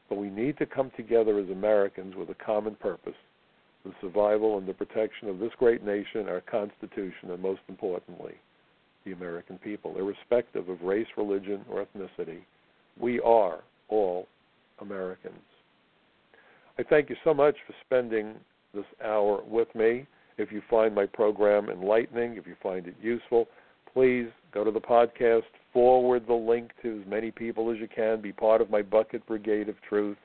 Speaker 2: But we need to come together as Americans with a common purpose the survival and the protection of this great nation, our Constitution, and most importantly, the American people, irrespective of race, religion, or ethnicity. We are all Americans. I thank you so much for spending this hour with me. If you find my program enlightening, if you find it useful, please go to the podcast, forward the link to as many people as you can, be part of my bucket brigade of truth.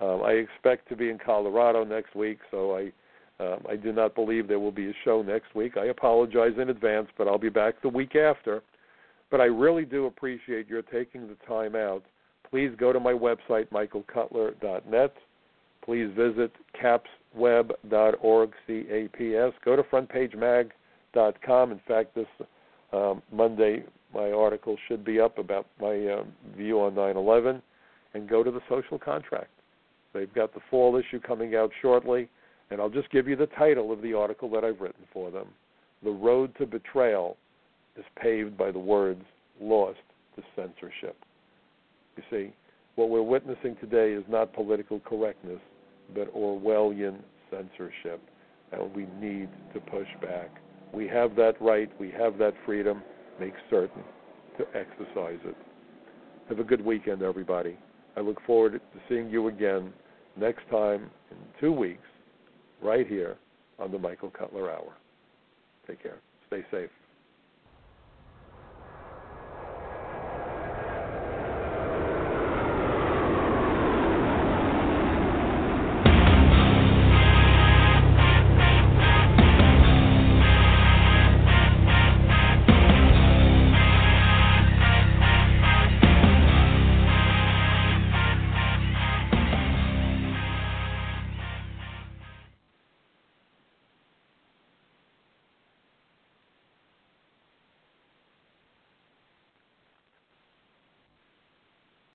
Speaker 2: Um, I expect to be in Colorado next week, so I um, I do not believe there will be a show next week. I apologize in advance, but I'll be back the week after. But I really do appreciate your taking the time out. Please go to my website, michaelcutler.net. Please visit capsweb.org, C-A-P-S. Go to frontpagemag.com. In fact, this um, Monday, my article should be up about my um, view on 9/11, and go to the social contract. They've got the fall issue coming out shortly, and I'll just give you the title of the article that I've written for them. The road to betrayal is paved by the words lost to censorship. You see, what we're witnessing today is not political correctness, but Orwellian censorship, and we need to push back. We have that right, we have that freedom. Make certain to exercise it. Have a good weekend, everybody. I look forward to seeing you again next time in two weeks, right here on the Michael Cutler Hour. Take care. Stay safe.